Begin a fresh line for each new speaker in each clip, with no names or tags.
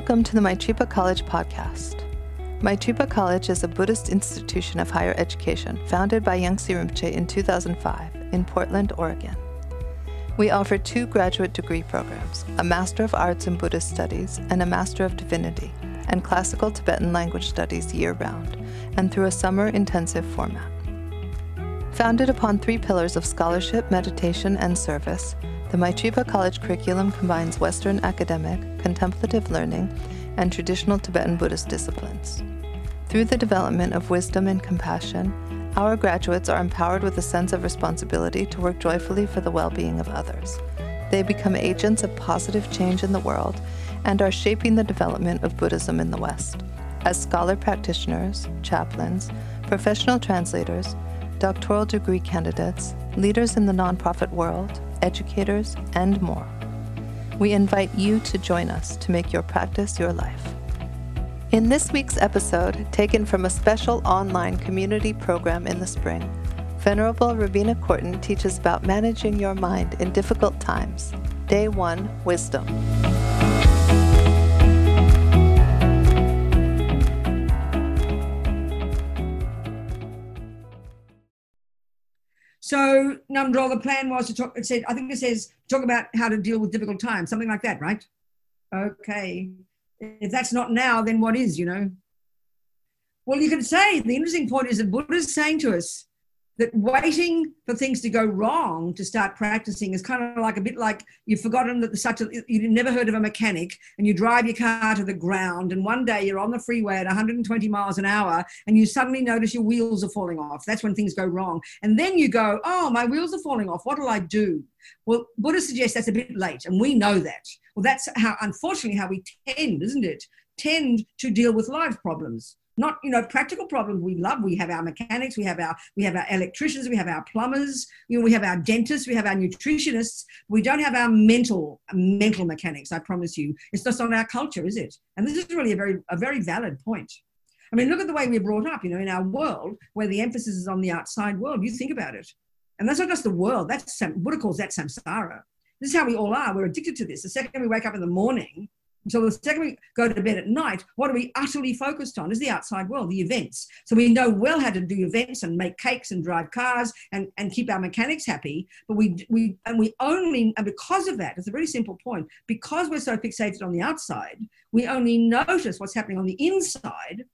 Welcome to the Maitripa College podcast. Maitripa College is a Buddhist institution of higher education founded by Yangsi Rinpoche in 2005 in Portland, Oregon. We offer two graduate degree programs a Master of Arts in Buddhist Studies and a Master of Divinity, and Classical Tibetan Language Studies year round, and through a summer intensive format. Founded upon three pillars of scholarship, meditation, and service, the Maitripa College curriculum combines Western academic, contemplative learning, and traditional Tibetan Buddhist disciplines. Through the development of wisdom and compassion, our graduates are empowered with a sense of responsibility to work joyfully for the well being of others. They become agents of positive change in the world and are shaping the development of Buddhism in the West. As scholar practitioners, chaplains, professional translators, doctoral degree candidates, leaders in the nonprofit world, educators, and more. We invite you to join us to make your practice your life. In this week's episode, taken from a special online community program in the spring, Venerable Robina Courtin teaches about managing your mind in difficult times. Day 1 Wisdom.
So Namdrol, the plan was to talk. It said, I think it says talk about how to deal with difficult times, something like that, right? Okay. If that's not now, then what is? You know. Well, you can say the interesting point is that Buddha is saying to us that waiting for things to go wrong to start practicing is kind of like a bit like you've forgotten that such a you've never heard of a mechanic and you drive your car to the ground and one day you're on the freeway at 120 miles an hour and you suddenly notice your wheels are falling off. That's when things go wrong. And then you go oh my wheels are falling off. What'll i do? Well buddha suggests that's a bit late and we know that. Well that's how unfortunately how we tend isn't it? Tend to deal with life problems not you know practical problems we love. We have our mechanics we have our we have our electricians we have our plumbers you know we have our dentists we have our nutritionists. We don't have our mental mental mechanics i promise you. It's just not our culture is it? And this is really a very a very valid point. I mean look at the way we're brought up you know in our world where the emphasis is on the outside world. You think about it. And that's not just the world. That's what buddha calls that samsara. This is how we all are. We're addicted to this. The second we wake up in the morning so the second we go to bed at night, what are we utterly focused on is the outside world, the events. So we know well how to do events and make cakes and drive cars and, and keep our mechanics happy. But we we and we only and because of that, it's a very simple point, because we're so fixated on the outside, we only notice what's happening on the inside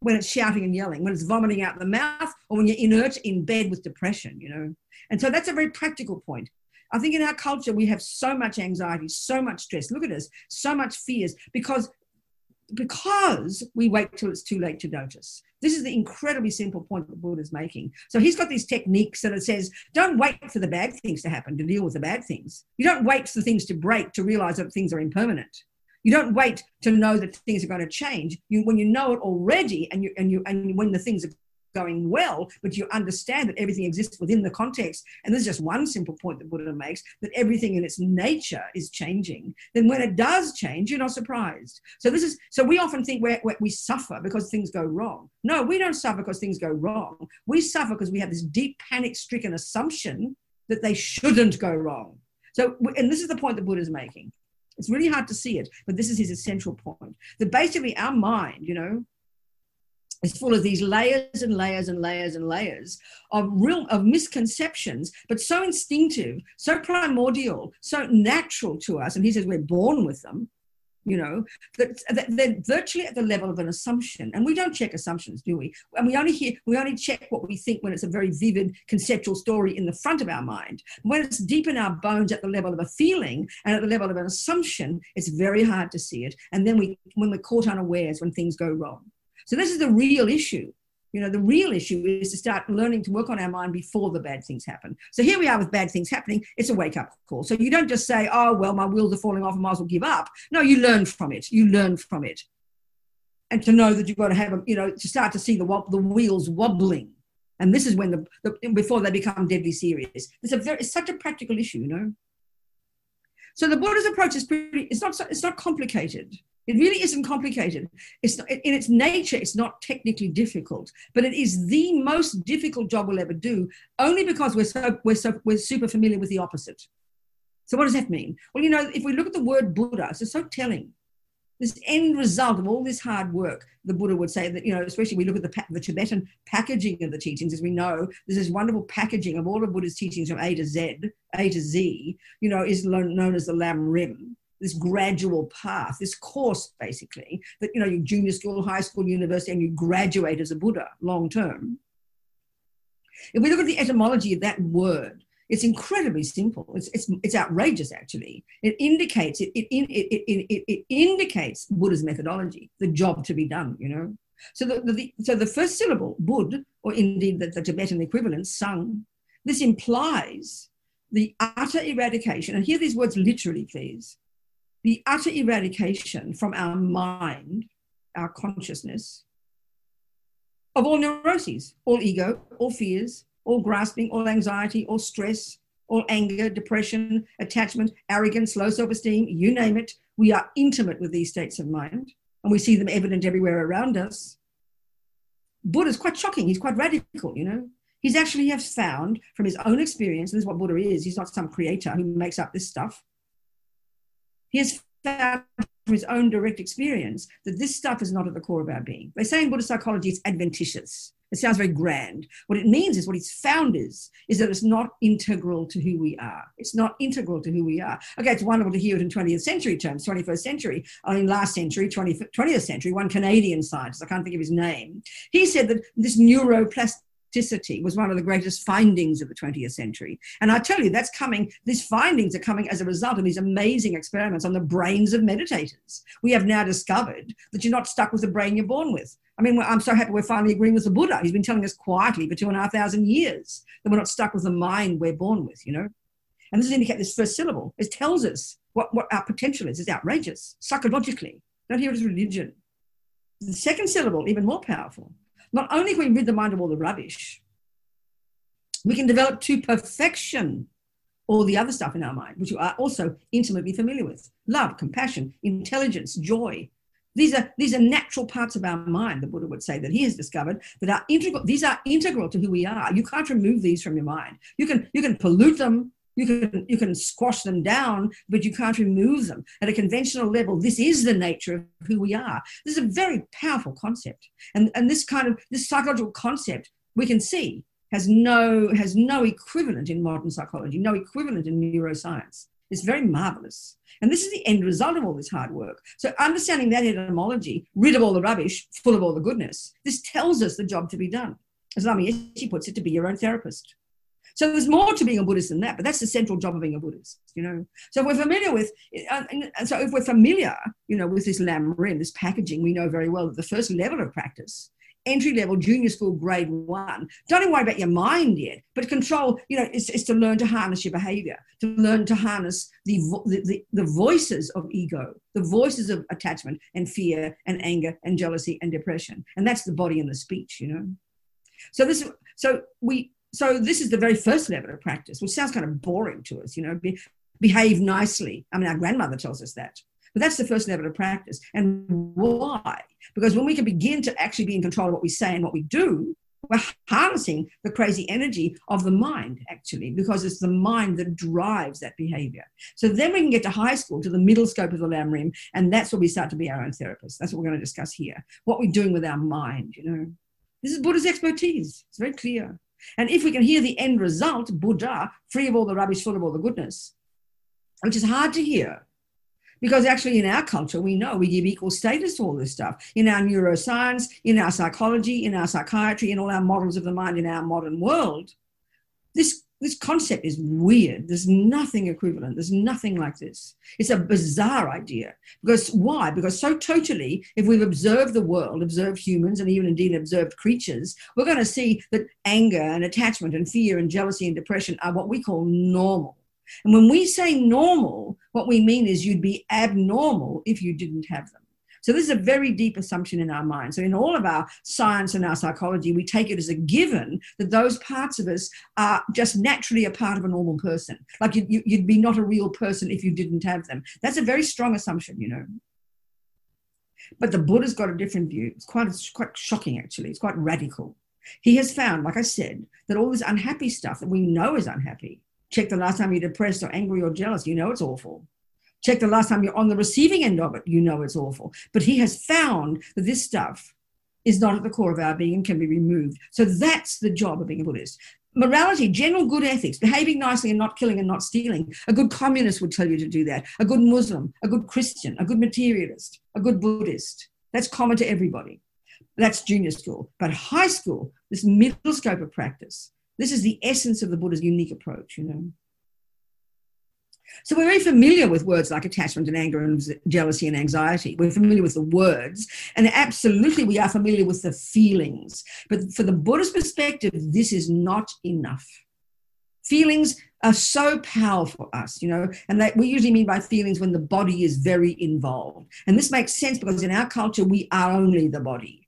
when it's shouting and yelling, when it's vomiting out the mouth, or when you're inert in bed with depression, you know. And so that's a very practical point. I think in our culture, we have so much anxiety, so much stress. Look at us, so much fears because because we wait till it's too late to notice. This is the incredibly simple point that Buddha's making. So he's got these techniques that it says, don't wait for the bad things to happen to deal with the bad things. You don't wait for things to break to realize that things are impermanent. You don't wait to know that things are going to change. You, when you know it already, and you and you and when the things are going well, but you understand that everything exists within the context. And this is just one simple point that Buddha makes that everything in its nature is changing. Then when it does change, you're not surprised. So this is so we often think we we suffer because things go wrong. No, we don't suffer because things go wrong. We suffer because we have this deep panic-stricken assumption that they shouldn't go wrong. So, and this is the point that Buddha is making. It's really hard to see it, but this is his essential point. That basically our mind, you know, is full of these layers and layers and layers and layers of real of misconceptions, but so instinctive, so primordial, so natural to us. And he says we're born with them, you know, that, that they're virtually at the level of an assumption. And we don't check assumptions, do we? And we only hear we only check what we think when it's a very vivid conceptual story in the front of our mind. When it's deep in our bones at the level of a feeling and at the level of an assumption, it's very hard to see it. And then we when we're caught unawares when things go wrong. So this is the real issue. You know, the real issue is to start learning to work on our mind before the bad things happen. So here we are with bad things happening. It's a wake up call. So you don't just say, oh, well, my wheels are falling off, I might as well give up. No, you learn from it. You learn from it. And to know that you've got to have, a, you know, to start to see the, the wheels wobbling. And this is when the, the before they become deadly serious. It's a very, it's such a practical issue, you know. So the Buddha's approach is pretty, it's not, it's not complicated. It really isn't complicated. It's not, in its nature, it's not technically difficult, but it is the most difficult job we'll ever do, only because we're so we're so we're super familiar with the opposite. So what does that mean? Well, you know, if we look at the word Buddha, it's so telling. This end result of all this hard work, the Buddha would say that, you know, especially we look at the, the Tibetan packaging of the teachings, as we know, there's this wonderful packaging of all of Buddha's teachings from A to Z, A to Z, you know, is known as the Lam Rim this gradual path, this course basically, that you know, you junior school, high school, university, and you graduate as a Buddha long term. If we look at the etymology of that word, it's incredibly simple. It's, it's, it's outrageous, actually. It indicates it, it, it, it, it, indicates Buddha's methodology, the job to be done, you know. So the, the, so the first syllable, Bud, or indeed the, the Tibetan equivalent, Sang, this implies the utter eradication, and hear these words literally, please, the utter eradication from our mind, our consciousness, of all neuroses, all ego, all fears, all grasping, all anxiety, all stress, all anger, depression, attachment, arrogance, low self esteem, you name it. We are intimate with these states of mind and we see them evident everywhere around us. Buddha's quite shocking. He's quite radical, you know. He's actually has found from his own experience, this is what Buddha is, he's not some creator who makes up this stuff. He has found from his own direct experience that this stuff is not at the core of our being. They say in Buddhist psychology it's adventitious. It sounds very grand. What it means is what it's found is, that it's not integral to who we are. It's not integral to who we are. Okay, it's wonderful to hear it in 20th century terms, 21st century. Uh, I mean, last century, 20th, 20th century, one Canadian scientist, I can't think of his name, he said that this neuroplasticity was one of the greatest findings of the 20th century. And I tell you, that's coming, these findings are coming as a result of these amazing experiments on the brains of meditators. We have now discovered that you're not stuck with the brain you're born with. I mean, I'm so happy we're finally agreeing with the Buddha. He's been telling us quietly for two and a half thousand years that we're not stuck with the mind we're born with, you know? And this is indicate this first syllable. It tells us what, what our potential is. It's outrageous, psychologically. Don't hear it as religion. The second syllable, even more powerful. Not only can we rid the mind of all the rubbish, we can develop to perfection all the other stuff in our mind, which we are also intimately familiar with love, compassion, intelligence, joy. These are, these are natural parts of our mind, the Buddha would say, that he has discovered that are integral, these are integral to who we are. You can't remove these from your mind. You can, you can pollute them, you can you can squash them down but you can't remove them at a conventional level this is the nature of who we are this is a very powerful concept and and this kind of this psychological concept we can see has no has no equivalent in modern psychology no equivalent in neuroscience it's very marvelous. And this is the end result of all this hard work. So understanding that etymology rid of all the rubbish full of all the goodness this tells us the job to be done. As Lama Yeshe puts it to be your own therapist. So there's more to being a Buddhist than that, but that's the central job of being a Buddhist, you know. So if we're familiar with, uh, and so if we're familiar, you know, with this lam rim, this packaging, we know very well that the first level of practice, entry level, junior school, grade one, don't even worry about your mind yet, but control, you know, is, is to learn to harness your behavior, to learn to harness the, the, the, the voices of ego, the voices of attachment and fear and anger and jealousy and depression. And that's the body and the speech, you know. So this, so we so this is the very first level of practice, which sounds kind of boring to us, you know, be, behave nicely. I mean, our grandmother tells us that. But that's the first level of practice. And why? Because when we can begin to actually be in control of what we say and what we do, we're harnessing the crazy energy of the mind, actually, because it's the mind that drives that behavior. So then we can get to high school, to the middle scope of the Lam Rim, and that's where we start to be our own therapists. That's what we're going to discuss here. What we're doing with our mind, you know. This is Buddha's expertise. It's very clear. And if we can hear the end result, Buddha, free of all the rubbish, full of all the goodness, which is hard to hear because actually in our culture we know we give equal status to all this stuff in our neuroscience in our psychology in our psychiatry in all our models of the mind in our modern world this this concept is weird. There's nothing equivalent. There's nothing like this. It's a bizarre idea. Because why? Because so totally, if we've observed the world, observed humans, and even indeed observed creatures, we're going to see that anger and attachment and fear and jealousy and depression are what we call normal. And when we say normal, what we mean is you'd be abnormal if you didn't have them. So this is a very deep assumption in our mind. So in all of our science and our psychology, we take it as a given that those parts of us are just naturally a part of a normal person. Like you, you, you'd be not a real person if you didn't have them. That's a very strong assumption, you know. But the Buddha's got a different view. It's quite, it's quite shocking, actually. It's quite radical. He has found, like I said, that all this unhappy stuff that we know is unhappy. Check the last time you're depressed or angry or jealous, you know it's awful Check the last time you're on the receiving end of it, you know it's awful. But he has found that this stuff is not at the core of our being and can be removed. So that's the job of being a Buddhist. Morality, general good ethics, behaving nicely and not killing and not stealing. A good communist would tell you to do that. A good Muslim, a good Christian, a good materialist, a good Buddhist. That's common to everybody. That's junior school. But high school, this middle scope of practice, this is the essence of the Buddha's unique approach, you know. So we're very familiar with words like attachment and anger and jealousy and anxiety. We're familiar with the words, and absolutely we are familiar with the feelings. But for the Buddhist perspective, this is not enough. Feelings are so powerful for us, you know, and that we usually mean by feelings when the body is very involved. And this makes sense because in our culture, we are only the body.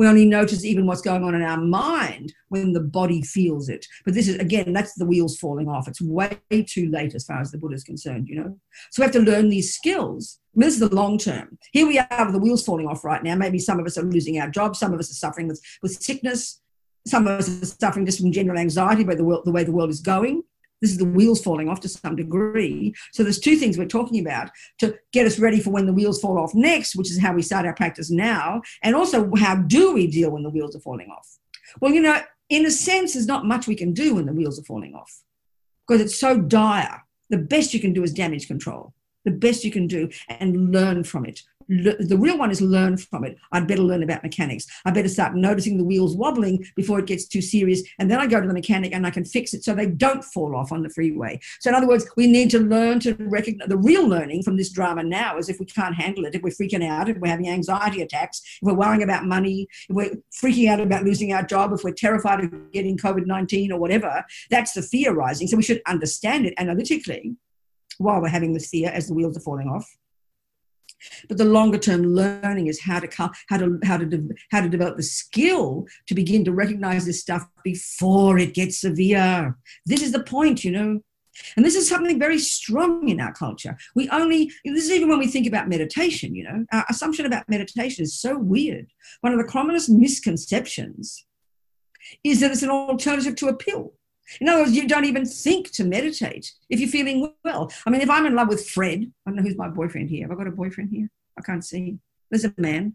We only notice even what's going on in our mind when the body feels it. But this is, again, that's the wheels falling off. It's way too late as far as the Buddha is concerned, you know? So we have to learn these skills. I mean, this is the long term. Here we are with the wheels falling off right now. Maybe some of us are losing our jobs. Some of us are suffering with, with sickness. Some of us are suffering just from general anxiety by the, world, the way the world is going. This is the wheels falling off to some degree. So there's two things we're talking about to get us ready for when the wheels fall off next, which is how we start our practice now, and also how do we deal when the wheels are falling off. Well, you know, in a sense, there's not much we can do when the wheels are falling off because it's so dire. The best you can do is damage control. The best you can do and learn from it the real one is learn from it. I'd better learn about mechanics. I better start noticing the wheels wobbling before it gets too serious. And then I go to the mechanic and I can fix it so they don't fall off on the freeway. So, in other words, we need to learn to recognize the real learning from this drama now is if we can't handle it, if we're freaking out, if we're having anxiety attacks, if we're worrying about money, if we're freaking out about losing our job, if we're terrified of getting COVID 19 or whatever, that's the fear rising. So, we should understand it analytically while we're having this fear as the wheels are falling off but the longer term learning is how to how to how to de- how to develop the skill to begin to recognize this stuff before it gets severe. This is the point, you know. And this is something very strong in our culture. We only, this is even when we think about meditation, you know, our assumption about meditation is so weird. One of the commonest misconceptions is that it's an alternative to a pill. In other words, you don't even think to meditate if you're feeling well. I mean, if I'm in love with Fred, I don't know who's my boyfriend here. Have I got a boyfriend here? I can't see. There's a man.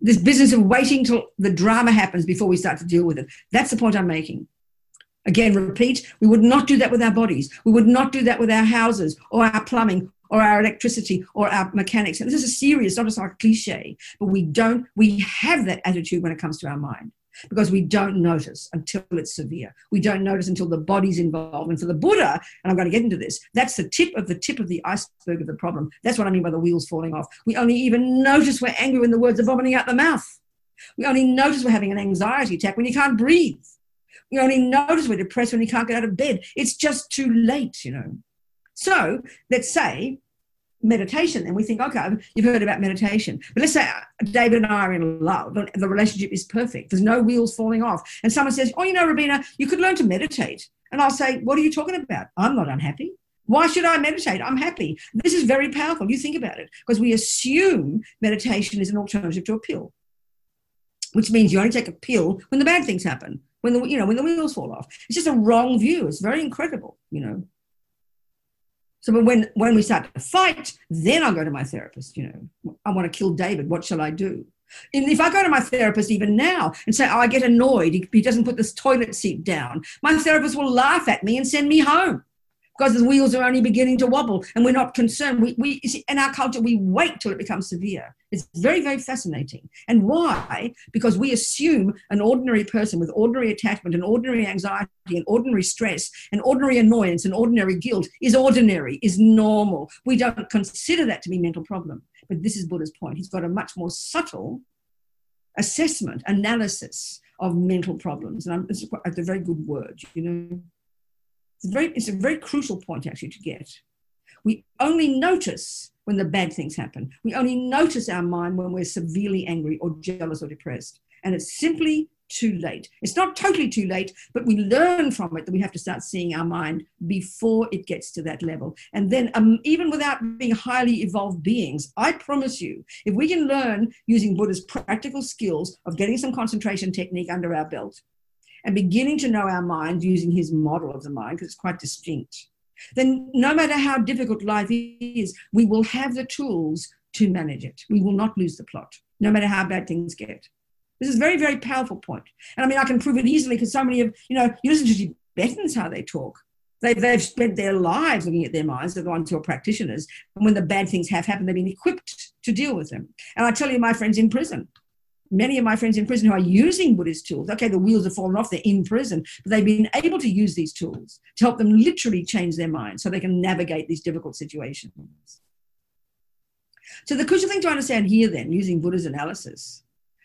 This business of waiting till the drama happens before we start to deal with it. That's the point I'm making. Again, repeat, we would not do that with our bodies. We would not do that with our houses or our plumbing or our electricity or our mechanics. And this is a serious, not just like a cliche, but we don't, we have that attitude when it comes to our mind because we don't notice until it's severe. We don't notice until the body's involved. And for the Buddha, and I'm going to get into this, that's the tip of the tip of the iceberg of the problem. That's what I mean by the wheels falling off. We only even notice we're angry when the words are vomiting out the mouth. We only notice we're having an anxiety attack when you can't breathe. We only notice we're depressed when you can't get out of bed. It's just too late, you know. So let's say meditation. And we think okay you've heard about meditation. But let's say david and i are in love the relationship is perfect. There's no wheels falling off. And someone says oh you know Robina you could learn to meditate. And i'll say what are you talking about? I'm not unhappy. Why should i meditate? I'm happy. This is very powerful. You think about it. Because we assume meditation is an alternative to a pill which means you only take a pill when the bad things happen when the you know when the wheels fall off. It's just a wrong view. It's very incredible you know so when when we start to fight, then I go to my therapist. You know, I want to kill David. What shall I do? And if I go to my therapist even now and say, oh, I get annoyed, he doesn't put this toilet seat down, my therapist will laugh at me and send me home because the wheels are only beginning to wobble and we're not concerned. We, we see, in our culture, we wait till it becomes severe. It's very, very fascinating. And why? Because we assume an ordinary person with ordinary attachment and ordinary anxiety and ordinary stress and ordinary annoyance and ordinary guilt is ordinary, is normal. We don't consider that to be mental problem. But this is Buddha's point. He's got a much more subtle assessment, analysis of mental problems. And I'm, it's, a, it's a very good word, you know. It's, very, it's a very crucial point actually to get. We only notice when the bad things happen. We only notice our mind when we're severely angry or jealous or depressed. And it's simply too late. It's not totally too late, but we learn from it that we have to start seeing our mind before it gets to that level. And then, um, even without being highly evolved beings, I promise you, if we can learn using Buddha's practical skills of getting some concentration technique under our belt, and beginning to know our mind using his model of the mind, because it's quite distinct. then no matter how difficult life is, we will have the tools to manage it. We will not lose the plot, no matter how bad things get. This is a very, very powerful point. And I mean, I can prove it easily because so many of, you know, you listen to Tibetans, how they talk. They've, they've spent their lives looking at their minds. They're the ones who are practitioners. And when the bad things have happened, they've been equipped to deal with them. And I tell you, my friends in prison, many of my friends in prison who are using Buddhist tools, okay, the wheels have fallen off, they're in prison, but they've been able to use these tools to help them literally change their mind so they can navigate these difficult situations. So the crucial thing to understand here then, using Buddha's analysis,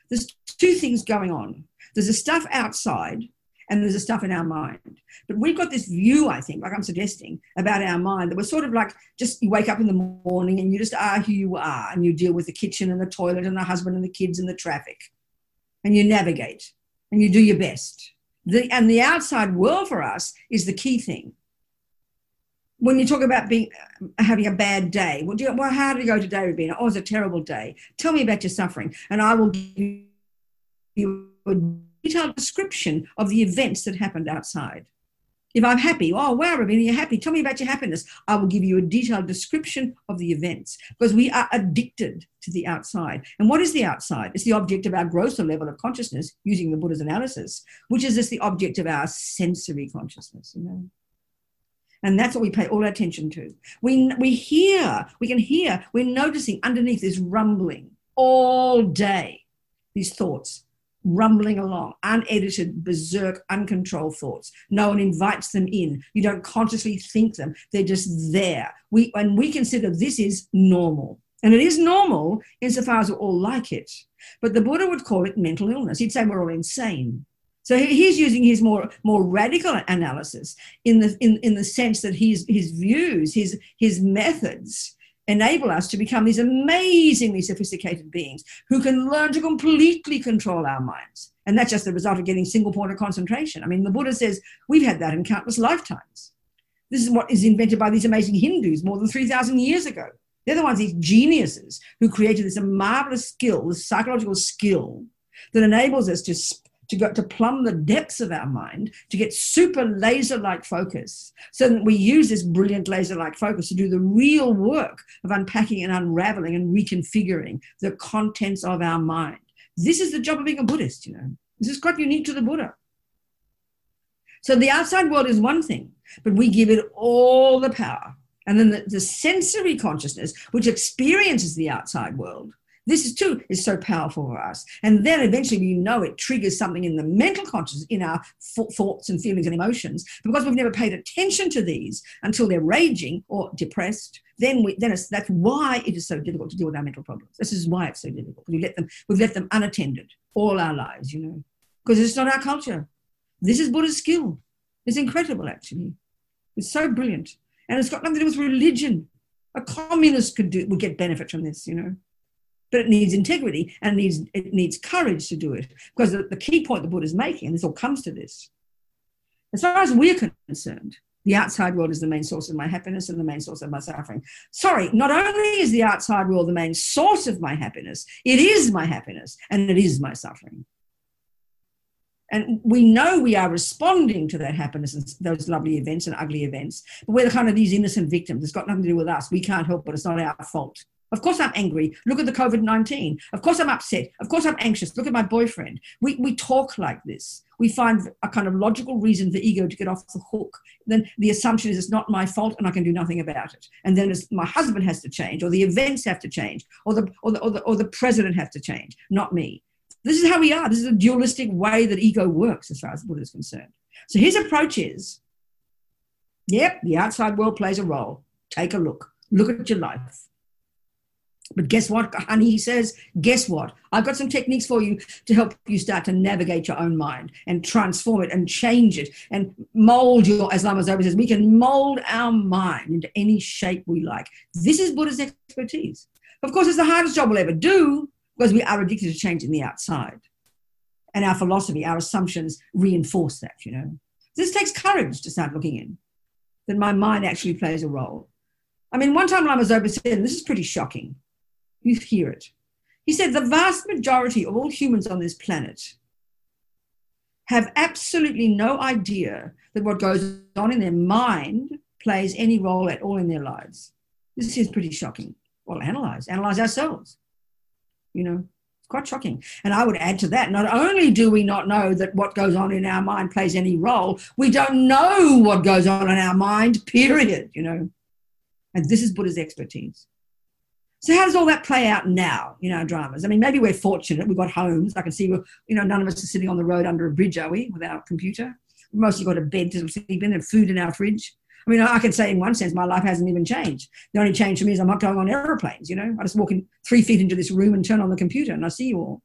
there's two things going on. There's a stuff outside and there's a stuff in our mind. But we've got this view, I think, like I'm suggesting, about our mind that we're sort of like just you wake up in the morning and you just are who you are and you deal with the kitchen and the toilet and the husband and the kids and the traffic and you navigate and you do your best. The, and the outside world for us is the key thing. When you talk about being uh, having a bad day, well, you, well how did you go today, Robina? Oh, it was a terrible day. Tell me about your suffering, and I will give you a detailed description of the events that happened outside. If I'm happy, oh, wow, Robina, you're happy. Tell me about your happiness. I will give you a detailed description of the events because we are addicted to the outside. And what is the outside? It's the object of our grosser level of consciousness, using the Buddha's analysis, which is just the object of our sensory consciousness, you know. And that's what we pay all our attention to. We, we hear, we can hear, we're noticing underneath this rumbling all day, these thoughts rumbling along, unedited, berserk, uncontrolled thoughts. No one invites them in. You don't consciously think them. They're just there. We and we consider this is normal. And it is normal insofar as we're all like it. But the Buddha would call it mental illness. He'd say we're all insane. So he's using his more, more radical analysis in the, in, in the sense that his, his views, his, his methods enable us to become these amazingly sophisticated beings who can learn to completely control our minds. And that's just the result of getting single point of concentration. I mean, the Buddha says we've had that in countless lifetimes. This is what is invented by these amazing Hindus more than 3,000 years ago. They're the ones, these geniuses, who created this marvelous skill, this psychological skill that enables us to to go to plumb the depths of our mind to get super laser like focus. So that we use this brilliant laser like focus to do the real work of unpacking and unraveling and reconfiguring the contents of our mind. This is the job of being a buddhist you know. This is quite unique to the buddha. So the outside world is one thing but we give it all the power. And then the, the sensory consciousness which experiences the outside world this is too is so powerful for us. And then eventually we know it triggers something in the mental consciousness, in our thoughts and feelings and emotions. Because we've never paid attention to these until they're raging or depressed, then we, then that's why it is so difficult to deal with our mental problems. This is why it's so difficult. We let them, we've left them unattended all our lives, you know, because it's not our culture. This is Buddha's skill. It's incredible, actually. It's so brilliant. And it's got nothing to do with religion. A communist could do would get benefit from this, you know but it needs integrity and it needs it needs courage to do it because the, the key point the Buddha is making, and this all comes to this. As far as we're concerned, the outside world is the main source of my happiness and the main source of my suffering. Sorry, not only is the outside world the main source of my happiness, it is my happiness and it is my suffering. And we know we are responding to that happiness and those lovely events and ugly events, but we're the kind of these innocent victims. It's got nothing to do with us. We can't help it. It's not our fault. Of course, I'm angry. Look at the COVID 19. Of course, I'm upset. Of course, I'm anxious. Look at my boyfriend. We, we talk like this. We find a kind of logical reason for ego to get off the hook. Then the assumption is it's not my fault and I can do nothing about it. And then my husband has to change, or the events have to change, or the, or the, or the, or the president has to change, not me. This is how we are. This is a dualistic way that ego works as far as Buddha is concerned. So his approach is yep, the outside world plays a role. Take a look. Look at your life but guess what, honey? He says, guess what? I've got some techniques for you to help you start to navigate your own mind and transform it and change it and mold your, as Lama Zopa says, we can mold our mind into any shape we like. This is Buddha's expertise. Of course, it's the hardest job we'll ever do because we are addicted to changing the outside. And our philosophy, our assumptions reinforce that, you know. This takes courage to start looking in, that my mind actually plays a role. I mean, one time Lama Zopa said, and this is pretty shocking you hear it. He said the vast majority of all humans on this planet have absolutely no idea that what goes on in their mind plays any role at all in their lives. This is pretty shocking. Well, analyze, analyze ourselves. You know, it's quite shocking. And I would add to that not only do we not know that what goes on in our mind plays any role, we don't know what goes on in our mind, period, you know. And this is Buddha's expertise. So how does all that play out now in our dramas? I mean, maybe we're fortunate. We've got homes. I can see, you know, none of us are sitting on the road under a bridge, are we, with our computer? We've mostly got a bed to sleep in and food in our fridge. I mean, I can say in one sense, my life hasn't even changed. The only change for me is I'm not going on aeroplanes, you know. I just walk in three feet into this room and turn on the computer and I see you all.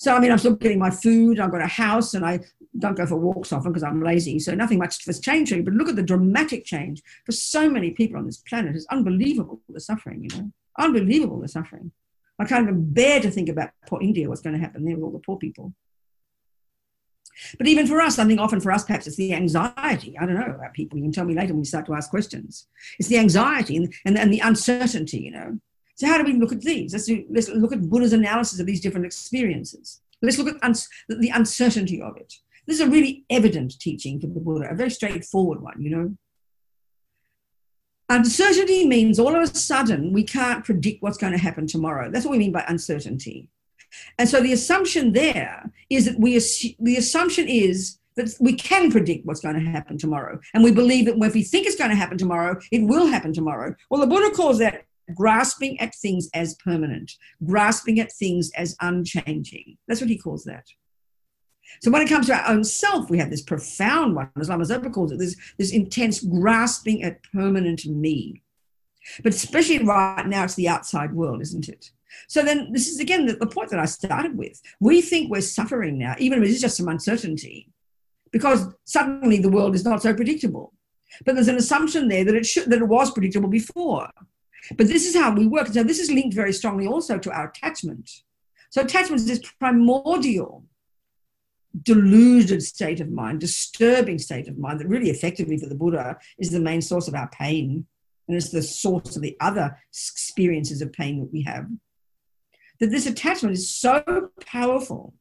So, I mean, I'm still getting my food. I've got a house and I don't go for walks often because I'm lazy. So nothing much has changed. But look at the dramatic change for so many people on this planet. It's unbelievable the suffering, you know, unbelievable the suffering. I can't even bear to think about poor India, what's going to happen there with all the poor people. But even for us, I think often for us, perhaps it's the anxiety. I don't know about people. You can tell me later when we start to ask questions. It's the anxiety and, and, and the uncertainty, you know. So how do we look at these? Let's, do, let's look at Buddha's analysis of these different experiences. Let's look at uns- the uncertainty of it. This is a really evident teaching for the Buddha, a very straightforward one, you know. Uncertainty means all of a sudden we can't predict what's going to happen tomorrow. That's what we mean by uncertainty. And so the assumption there is that we the assumption is that we can predict what's going to happen tomorrow. And we believe that if we think it's going to happen tomorrow, it will happen tomorrow. Well, the Buddha calls that grasping at things as permanent, grasping at things as unchanging. That's what he calls that. So when it comes to our own self, we have this profound one, as Lama Zopa calls it, this, this intense grasping at permanent me. But especially right now, it's the outside world, isn't it? So then this is again the, the point that I started with. We think we're suffering now, even if it is just some uncertainty, because suddenly the world is not so predictable. But there's an assumption there that it should that it was predictable before. But this is how we work. So this is linked very strongly also to our attachment. So attachment is this primordial, deluded state of mind, disturbing state of mind that really effectively for the Buddha is the main source of our pain. And it's the source of the other experiences of pain that we have. That this attachment is so powerful.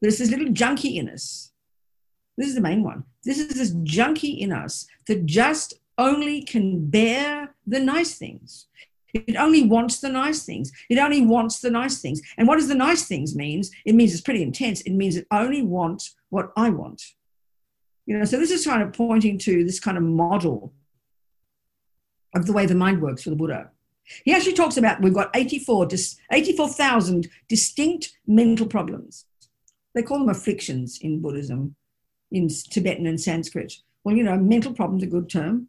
There's this little junkie in us. This is the main one. This is this junkie in us that just only can bear the nice things. It only wants the nice things. It only wants the nice things. And what does the nice things means? It means it's pretty intense. It means it only wants what I want. You know, so this is kind of pointing to this kind of model of the way the mind works for the Buddha. He actually talks about we've got 84 84,000 distinct mental problems. They call them afflictions in Buddhism, in Tibetan and Sanskrit. Well, you know, mental problem's a good term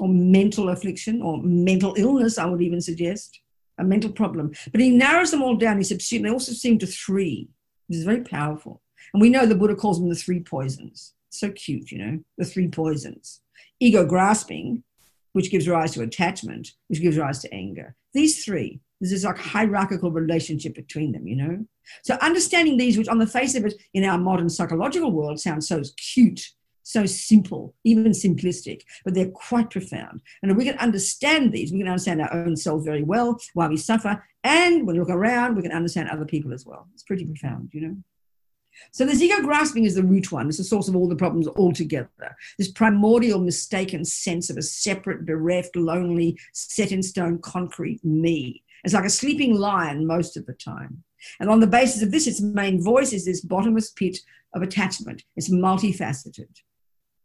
or mental affliction or mental illness, I would even suggest, a mental problem. But he narrows them all down. He said, they also seem to three, which is very powerful. And we know the Buddha calls them the three poisons. So cute, you know, the three poisons. Ego grasping, which gives rise to attachment, which gives rise to anger. These three, there's this like hierarchical relationship between them, you know? So understanding these, which on the face of it in our modern psychological world sounds so cute so simple, even simplistic, but they're quite profound. And if we can understand these, we can understand our own selves very well, why we suffer, and when we look around, we can understand other people as well. It's pretty profound, you know. So this ego grasping is the root one. It's the source of all the problems altogether. This primordial mistaken sense of a separate, bereft, lonely, set in stone concrete me. It's like a sleeping lion most of the time. And on the basis of this, its main voice is this bottomless pit of attachment. It's multifaceted.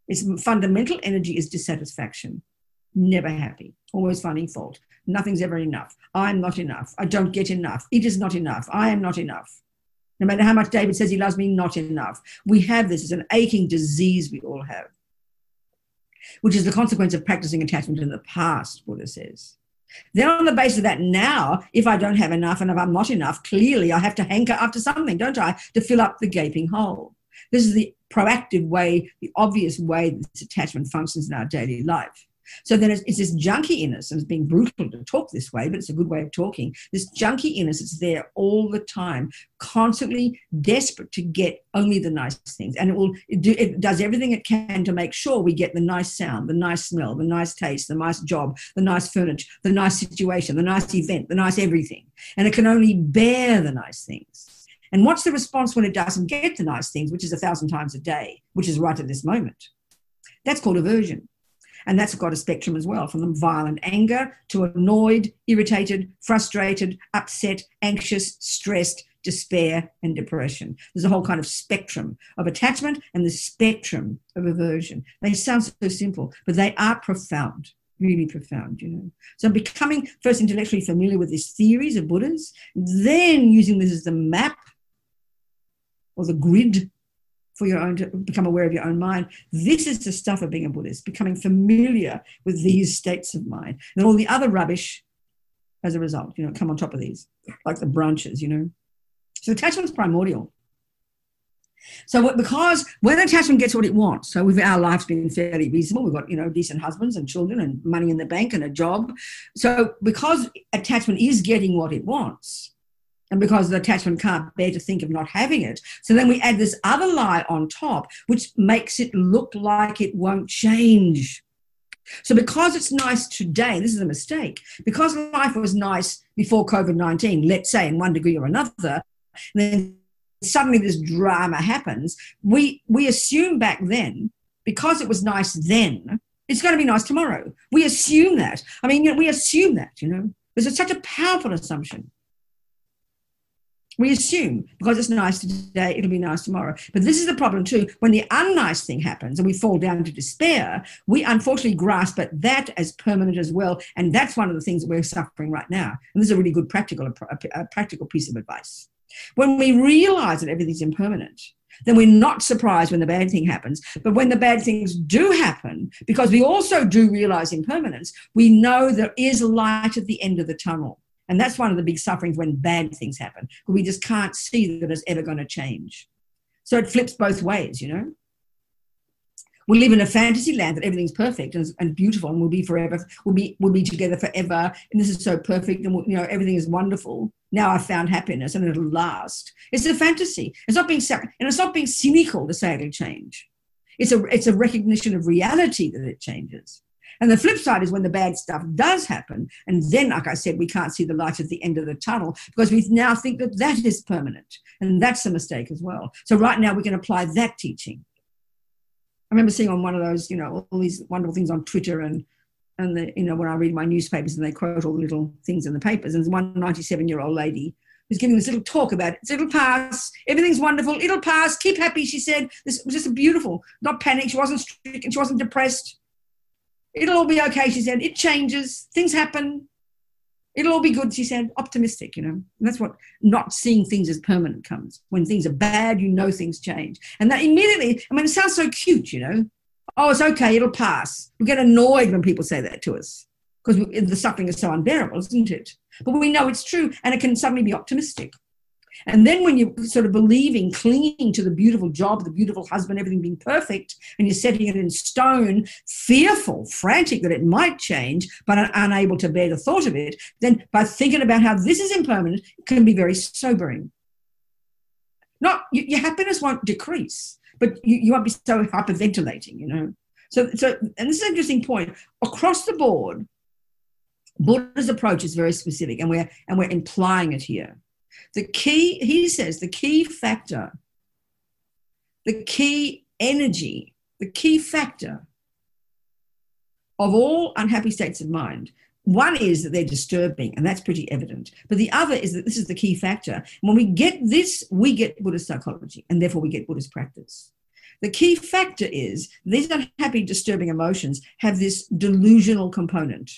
Its fundamental energy is dissatisfaction, never happy, always finding fault. Nothing's ever enough. I'm not enough. I don't get enough. It is not enough. I am not enough. No matter how much David says he loves me, not enough. We have this It's an aching disease we all have, which is the consequence of practicing attachment in the past, Buddha says. Then, on the basis of that, now, if I don't have enough and if I'm not enough, clearly I have to hanker after something, don't I, to fill up the gaping hole. This is the proactive way, the obvious way this attachment functions in our daily life. So then it's, it's this junkie in us, and it's being brutal to talk this way, but it's a good way of talking. This junkie in us, it's there all the time, constantly desperate to get only the nice things. And it will it, do, it does everything it can to make sure we get the nice sound, the nice smell, the nice taste, the nice job, the nice furniture, the nice situation, the nice event, the nice everything. And it can only bear the nice things. And what's the response when it doesn't get the nice things, which is a thousand times a day, which is right at this moment? That's called aversion. And that's got a spectrum as well, from violent anger to annoyed, irritated, frustrated, upset, anxious, stressed, despair, and depression. There's a whole kind of spectrum of attachment and the spectrum of aversion. They sound so simple, but they are profound, really profound, you know. So becoming first intellectually familiar with these theories of Buddhas, then using this as the map or the grid for your own to become aware of your own mind. This is the stuff of being a Buddhist, becoming familiar with these states of mind. And all the other rubbish as a result, you know, come on top of these, like the branches, you know. So attachment is primordial. So because when attachment gets what it wants, so with our lives being fairly reasonable, we've got you know decent husbands and children and money in the bank and a job. So because attachment is getting what it wants, and because the attachment can't bear to think of not having it. So then we add this other lie on top, which makes it look like it won't change. So because it's nice today, this is a mistake, because life was nice before COVID 19, let's say in one degree or another, then suddenly this drama happens, we, we assume back then, because it was nice then, it's going to be nice tomorrow. We assume that. I mean, you know, we assume that, you know. It's such a powerful assumption. We assume because it's nice today, it'll be nice tomorrow. But this is the problem too. When the unnice thing happens and we fall down to despair, we unfortunately grasp at that as permanent as well. And that's one of the things that we're suffering right now. And this is a really good practical, a, practical piece of advice. When we realize that everything's impermanent, then we're not surprised when the bad thing happens. But when the bad things do happen, because we also do realize impermanence, we know there is light at the end of the tunnel. And that's one of the big sufferings when bad things happen. Because we just can't see that it's ever going to change. So it flips both ways, you know. We live in a fantasy land that everything's perfect and, and beautiful and we'll be forever. We'll be we'll be together forever, and this is so perfect, and we'll, you know everything is wonderful. Now I've found happiness, and it'll last. It's a fantasy. It's not being and it's not being cynical to say it'll change. It's a it's a recognition of reality that it changes. And the flip side is when the bad stuff does happen. And then, like I said, we can't see the light at the end of the tunnel because we now think that that is permanent. And that's a mistake as well. So, right now, we can apply that teaching. I remember seeing on one of those, you know, all these wonderful things on Twitter and and the, you know when I read my newspapers and they quote all the little things in the papers, and there's one 97 year old lady who's giving this little talk about it. It'll pass. Everything's wonderful. It'll pass. Keep happy, she said. This was just beautiful, not panic. She wasn't stricken. She wasn't depressed. It'll all be okay, she said. It changes, things happen. It'll all be good, she said. Optimistic, you know. And that's what not seeing things as permanent comes. When things are bad, you know things change. And that immediately, I mean, it sounds so cute, you know. Oh, it's okay, it'll pass. We get annoyed when people say that to us because the suffering is so unbearable, isn't it? But we know it's true and it can suddenly be optimistic. And then when you're sort of believing, clinging to the beautiful job, the beautiful husband, everything being perfect, and you're setting it in stone, fearful, frantic that it might change, but unable to bear the thought of it, then by thinking about how this is impermanent it can be very sobering. Not your happiness won't decrease, but you, you won't be so hyperventilating, you know. So, so, and this is an interesting point. Across the board, Buddha's approach is very specific, and we're and we're implying it here. The key, he says, the key factor, the key energy, the key factor of all unhappy states of mind one is that they're disturbing, and that's pretty evident. But the other is that this is the key factor. When we get this, we get Buddhist psychology, and therefore we get Buddhist practice. The key factor is these unhappy, disturbing emotions have this delusional component,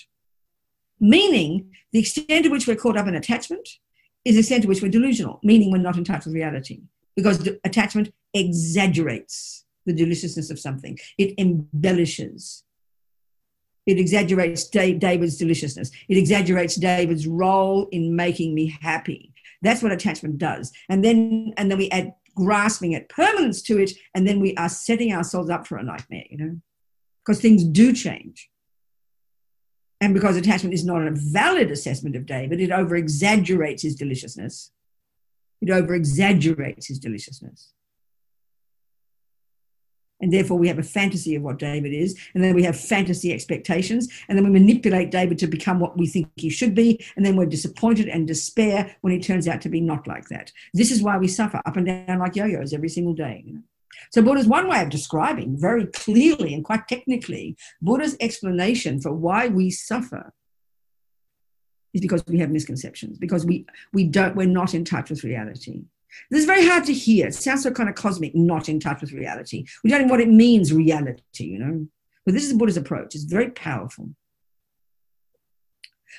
meaning the extent to which we're caught up in attachment is the extent to which we're delusional, meaning we're not in touch with reality. Because attachment exaggerates the deliciousness of something, it embellishes. It exaggerates David's deliciousness. It exaggerates David's role in making me happy. That's what attachment does. And then, and then we add grasping at permanence to it, and then we are setting ourselves up for a nightmare, you know, because things do change. And because attachment is not a valid assessment of David, it over exaggerates his deliciousness. It over exaggerates his deliciousness. And therefore, we have a fantasy of what David is, and then we have fantasy expectations, and then we manipulate David to become what we think he should be, and then we're disappointed and despair when he turns out to be not like that. This is why we suffer up and down like yo yos every single day. You know? So, Buddha's one way of describing very clearly and quite technically, Buddha's explanation for why we suffer is because we have misconceptions, because we, we don't, we're not in touch with reality. This is very hard to hear. It sounds so kind of cosmic, not in touch with reality. We don't know what it means, reality, you know. But this is Buddha's approach. It's very powerful.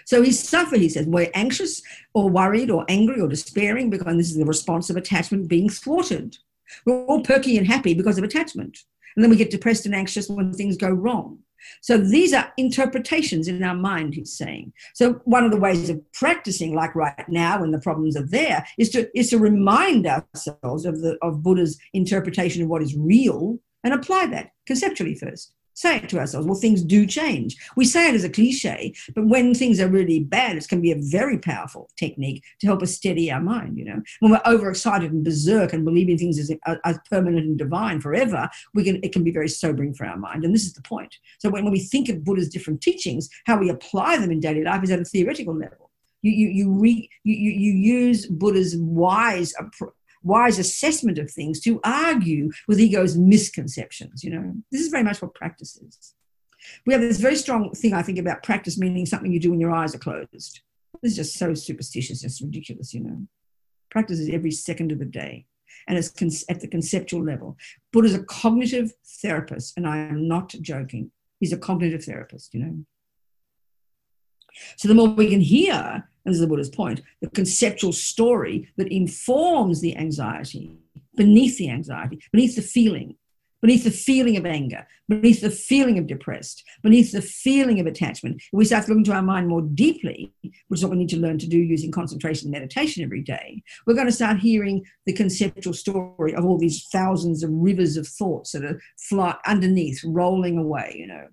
So we suffer, he says, we're anxious or worried or angry or despairing because this is the response of attachment being thwarted. We're all perky and happy because of attachment. And then we get depressed and anxious when things go wrong. So these are interpretations in our mind, he's saying. So one of the ways of practicing, like right now when the problems are there, is to is to remind ourselves of the of Buddha's interpretation of what is real and apply that conceptually first say it to ourselves. Well, things do change. We say it as a cliche, but when things are really bad, it can be a very powerful technique to help us steady our mind. You know, when we're overexcited and berserk and believing things as, as permanent and divine forever, we can it can be very sobering for our mind. And this is the point. So when, when we think of Buddha's different teachings, how we apply them in daily life is at a theoretical level. You, you, you, re, you, you use Buddha's wise approach wise assessment of things to argue with ego's misconceptions. You know, this is very much what practice is. We have this very strong thing, I think, about practice meaning something you do when your eyes are closed. This is just so superstitious, just ridiculous, you know. Practice is every second of the day, and it's con- at the conceptual level. Buddha's a cognitive therapist, and I am not joking. He's a cognitive therapist, you know. So the more we can hear and this is the Buddha's point, the conceptual story that informs the anxiety, beneath the anxiety, beneath the feeling, beneath the feeling of anger, beneath the feeling of depressed, beneath the feeling of attachment. We start to look into our mind more deeply, which is what we need to learn to do using concentration and meditation every day, we're going to start hearing the conceptual story of all these thousands of rivers of thoughts that are fly underneath, rolling away, you know.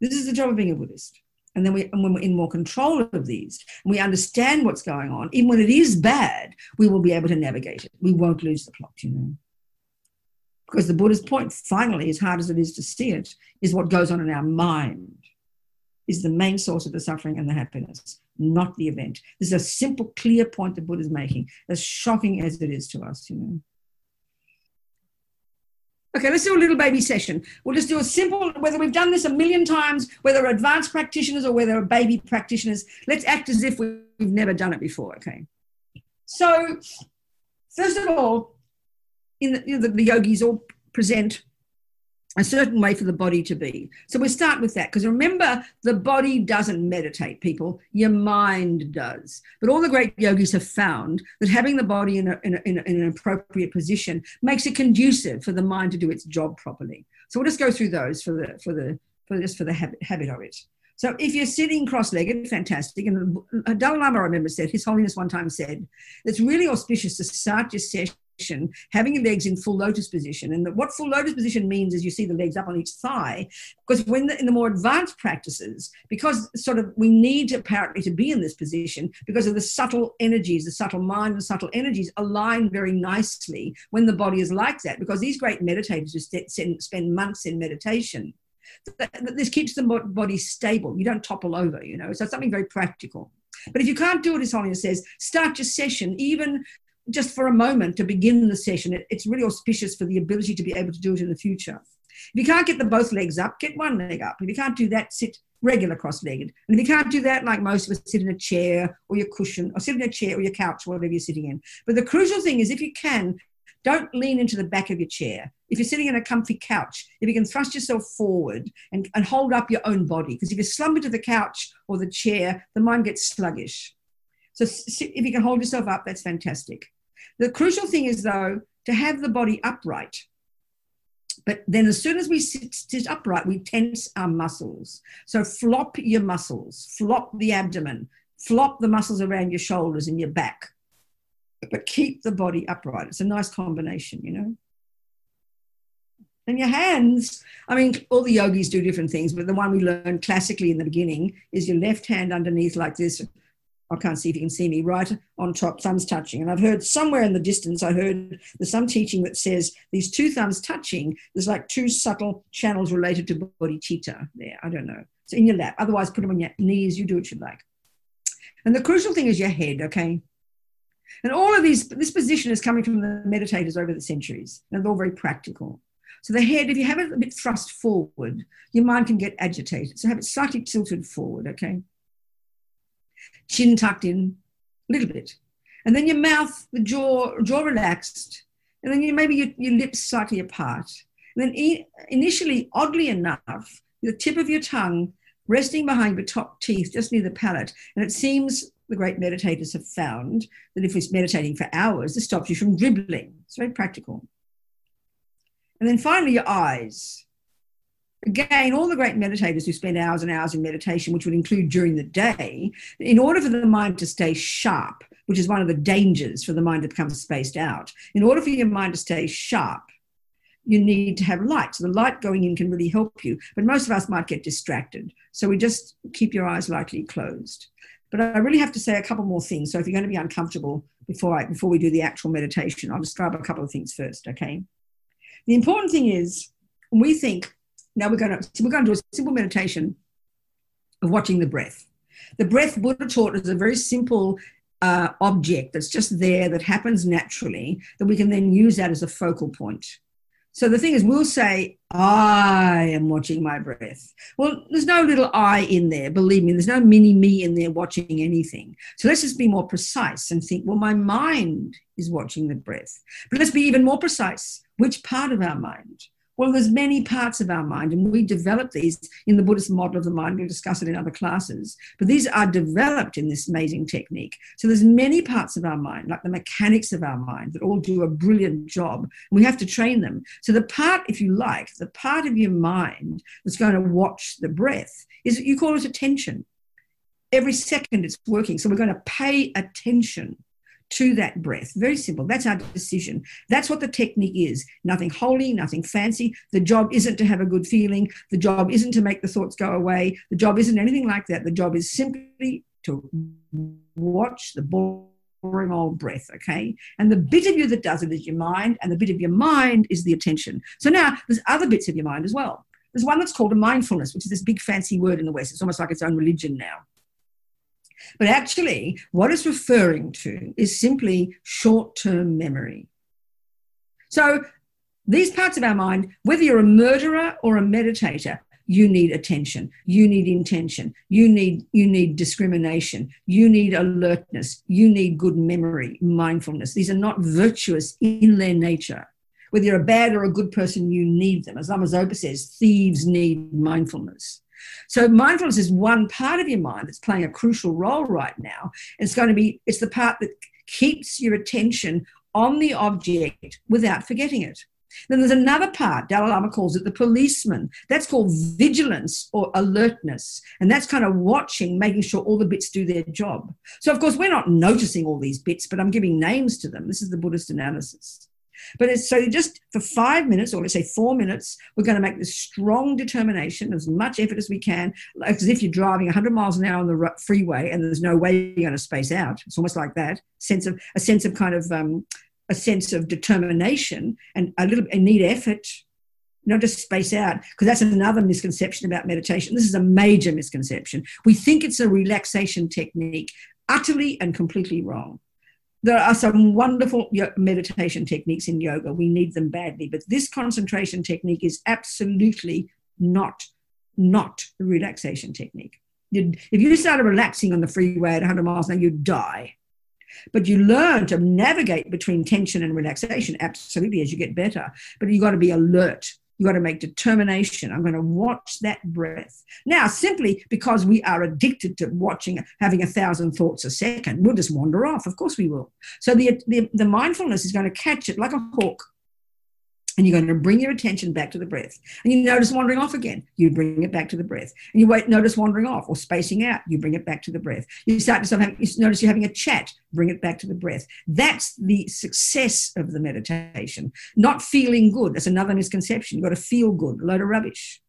This is the job of being a Buddhist and then we and when we're in more control of these and we understand what's going on even when it is bad we will be able to navigate it. We won't lose the plot you know. Because the buddha's point finally as hard as it is to see it is what goes on in our mind is the main source of the suffering and the happiness not the event. This is a simple clear point the buddha's making as shocking as it is to us you know Okay, let's do a little baby session. We'll just do a simple, whether we've done this a million times, whether advanced practitioners or whether baby practitioners, let's act as if we've never done it before, okay? So, first of all, in the, you know, the, the yogis all present a certain way for the body to be. So we start with that because remember, the body doesn't meditate, people. Your mind does. But all the great yogis have found that having the body in, a, in, a, in, an appropriate position makes it conducive for the mind to do its job properly. So we'll just go through those for the for the for just for the habit, habit of it. So if you're sitting cross-legged, fantastic. And Dalai Lama, I remember, said, His Holiness one time said, it's really auspicious to start your session having your legs in full lotus position. And what full lotus position means is you see the legs up on each thigh, because when the, in the more advanced practices, because sort of we need apparently to be in this position because of the subtle energies, the subtle mind, the subtle energies align very nicely when the body is like that. Because these great meditators spend months in meditation, this keeps the body stable. You don't topple over, you know. So it's something very practical. But if you can't do it, as Holiness says, start your session even just for a moment to begin the session. It, it's really auspicious for the ability to be able to do it in the future. If you can't get the both legs up, get one leg up. If you can't do that, sit regular cross-legged. And if you can't do that, like most of us, sit in a chair or your cushion, or sit in a chair or your couch, whatever you're sitting in. But the crucial thing is, if you can, don't lean into the back of your chair. If you're sitting in a comfy couch, if you can thrust yourself forward and, and hold up your own body, because if you slump into the couch or the chair, the mind gets sluggish. So if you can hold yourself up, that's fantastic. The crucial thing is, though, to have the body upright. But then, as soon as we sit, sit, upright, we tense our muscles. So, flop your muscles, flop the abdomen, flop the muscles around your shoulders and your back. But keep the body upright. It's a nice combination, you know. And your hands, I mean, all the yogis do different things, but the one we learned classically in the beginning is your left hand underneath like this, I can't see if you can see me, right on top, thumbs touching. And I've heard somewhere in the distance, I heard there's some teaching that says these two thumbs touching, there's like two subtle channels related to bodhicitta there. I don't know. So in your lap. Otherwise, put them on your knees. You do what you like. And the crucial thing is your head, okay? And all of these, this position is coming from the meditators over the centuries, and they're all very practical. So the head, if you have it a bit thrust forward, your mind can get agitated. So have it slightly tilted forward, okay? Chin tucked in a little bit. And then your mouth, the jaw, jaw relaxed. And then you, maybe your, your lips slightly apart. And then e- initially, oddly enough, the tip of your tongue resting behind your top teeth, just near the palate. And it seems the great meditators have found that if we're meditating for hours, this stops you from dribbling. It's very practical. And then finally, your eyes. Again, all the great meditators who spend hours and hours in meditation, which would include during the day, in order for the mind to stay sharp, which is one of the dangers for the mind to become spaced out, in order for your mind to stay sharp, you need to have light. So the light going in can really help you. But most of us might get distracted. So we just keep your eyes lightly closed. But I really have to say a couple more things. So if you're going to be uncomfortable before I before we do the actual meditation, I'll describe a couple of things first, okay? The important thing is when we think, now we're going to we're going to do a simple meditation of watching the breath. The breath Buddha taught is a very simple uh, object that's just there that happens naturally that we can then use that as a focal point. So the thing is, we'll say, I am watching my breath. Well, there's no little I in there, believe me, there's no mini me in there watching anything. So let's just be more precise and think, well, my mind is watching the breath. But let's be even more precise. Which part of our mind? Well, there's many parts of our mind, and we develop these in the Buddhist model of the mind. We'll discuss it in other classes, but these are developed in this amazing technique. So there's many parts of our mind, like the mechanics of our mind, that all do a brilliant job. We have to train them. So the part, if you like, the part of your mind that's going to watch the breath is you call it attention. Every second it's working. So we're going to pay attention to that breath. Very simple. That's our decision. That's what the technique is. Nothing holy, nothing fancy. The job isn't to have a good feeling. The job isn't to make the thoughts go away. The job isn't anything like that. The job is simply to watch the boring old breath, okay? And the bit of you that does it is your mind, and the bit of your mind is the attention. So now there's other bits of your mind as well. There's one that's called a mindfulness, which is this big fancy word in the West. It's almost like its own religion now. But actually, what it's referring to is simply short term memory. So, these parts of our mind, whether you're a murderer or a meditator, you need attention you need intention you need you need discrimination you need alertness you need good memory mindfulness. These are not virtuous in their nature. Whether you're a bad or a good person you need them. As Lama Zopa says thieves need mindfulness so mindfulness is one part of your mind that's playing a crucial role right now. It's going to be, it's the part that keeps your attention on the object without forgetting it. Then there's another part, Dalai Lama calls it the policeman. That's called vigilance or alertness. And that's kind of watching, making sure all the bits do their job. So, of course, we're not noticing all these bits, but I'm giving names to them. This is the Buddhist analysis. But it's so just for five minutes, or let's say four minutes, we're going to make this strong determination, as much effort as we can, like as if you're driving 100 miles an hour on the freeway and there's no way you're going to space out. It's almost like that sense of a sense of kind of um, a sense of determination and a little a need effort not just space out, because that's another misconception about meditation. This is a major misconception. We think it's a relaxation technique, utterly and completely wrong there are some wonderful meditation techniques in yoga. We need them badly, but this concentration technique is absolutely not not a relaxation technique. You'd, if you started relaxing on the freeway at 100 miles an hour, you'd die. But you learn to navigate between tension and relaxation absolutely as you get better. But you've got to be alert You've got to make determination. I'm going to watch that breath. Now, simply because we are addicted to watching, having a thousand thoughts a second, we'll just wander off. Of course we will. So the, the, the mindfulness is going to catch it like a hawk and you're going to bring your attention back to the breath. And you notice wandering off again, you bring it back to the breath. And you wait, notice wandering off or spacing out, you bring it back to the breath. You start to having, you notice you're having a chat, bring it back to the breath. That's the success of the meditation. Not feeling good. That's another misconception. You've got to feel good, a load of rubbish.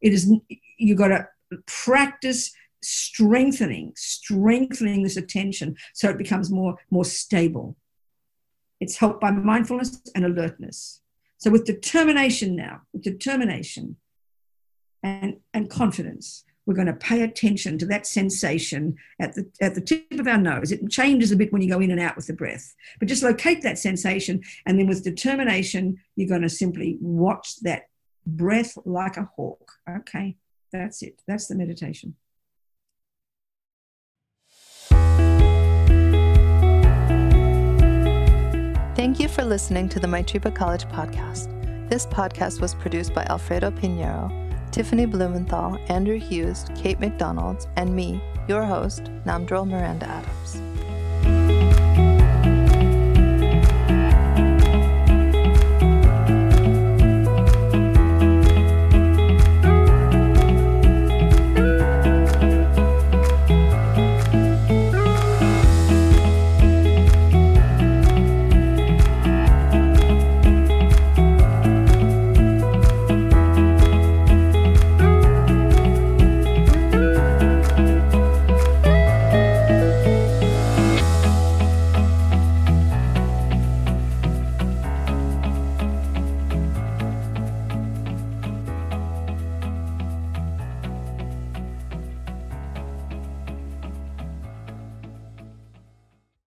It is, you've got to practice strengthening, strengthening this attention so it becomes more, more stable. It's helped by mindfulness and alertness. So with determination now, with determination and, and confidence, we're going to pay attention to that sensation at the, at the tip of our nose. It changes a bit when you go in and out with the breath, but just locate that sensation. And then with determination, you're going to simply watch that breath like a hawk. Okay, that's it. That's the meditation.
For listening to the Maitripa College podcast. This podcast was produced by Alfredo Pinheiro Tiffany Blumenthal, Andrew Hughes, Kate McDonald, and me, your host, Namdrol Miranda Adams.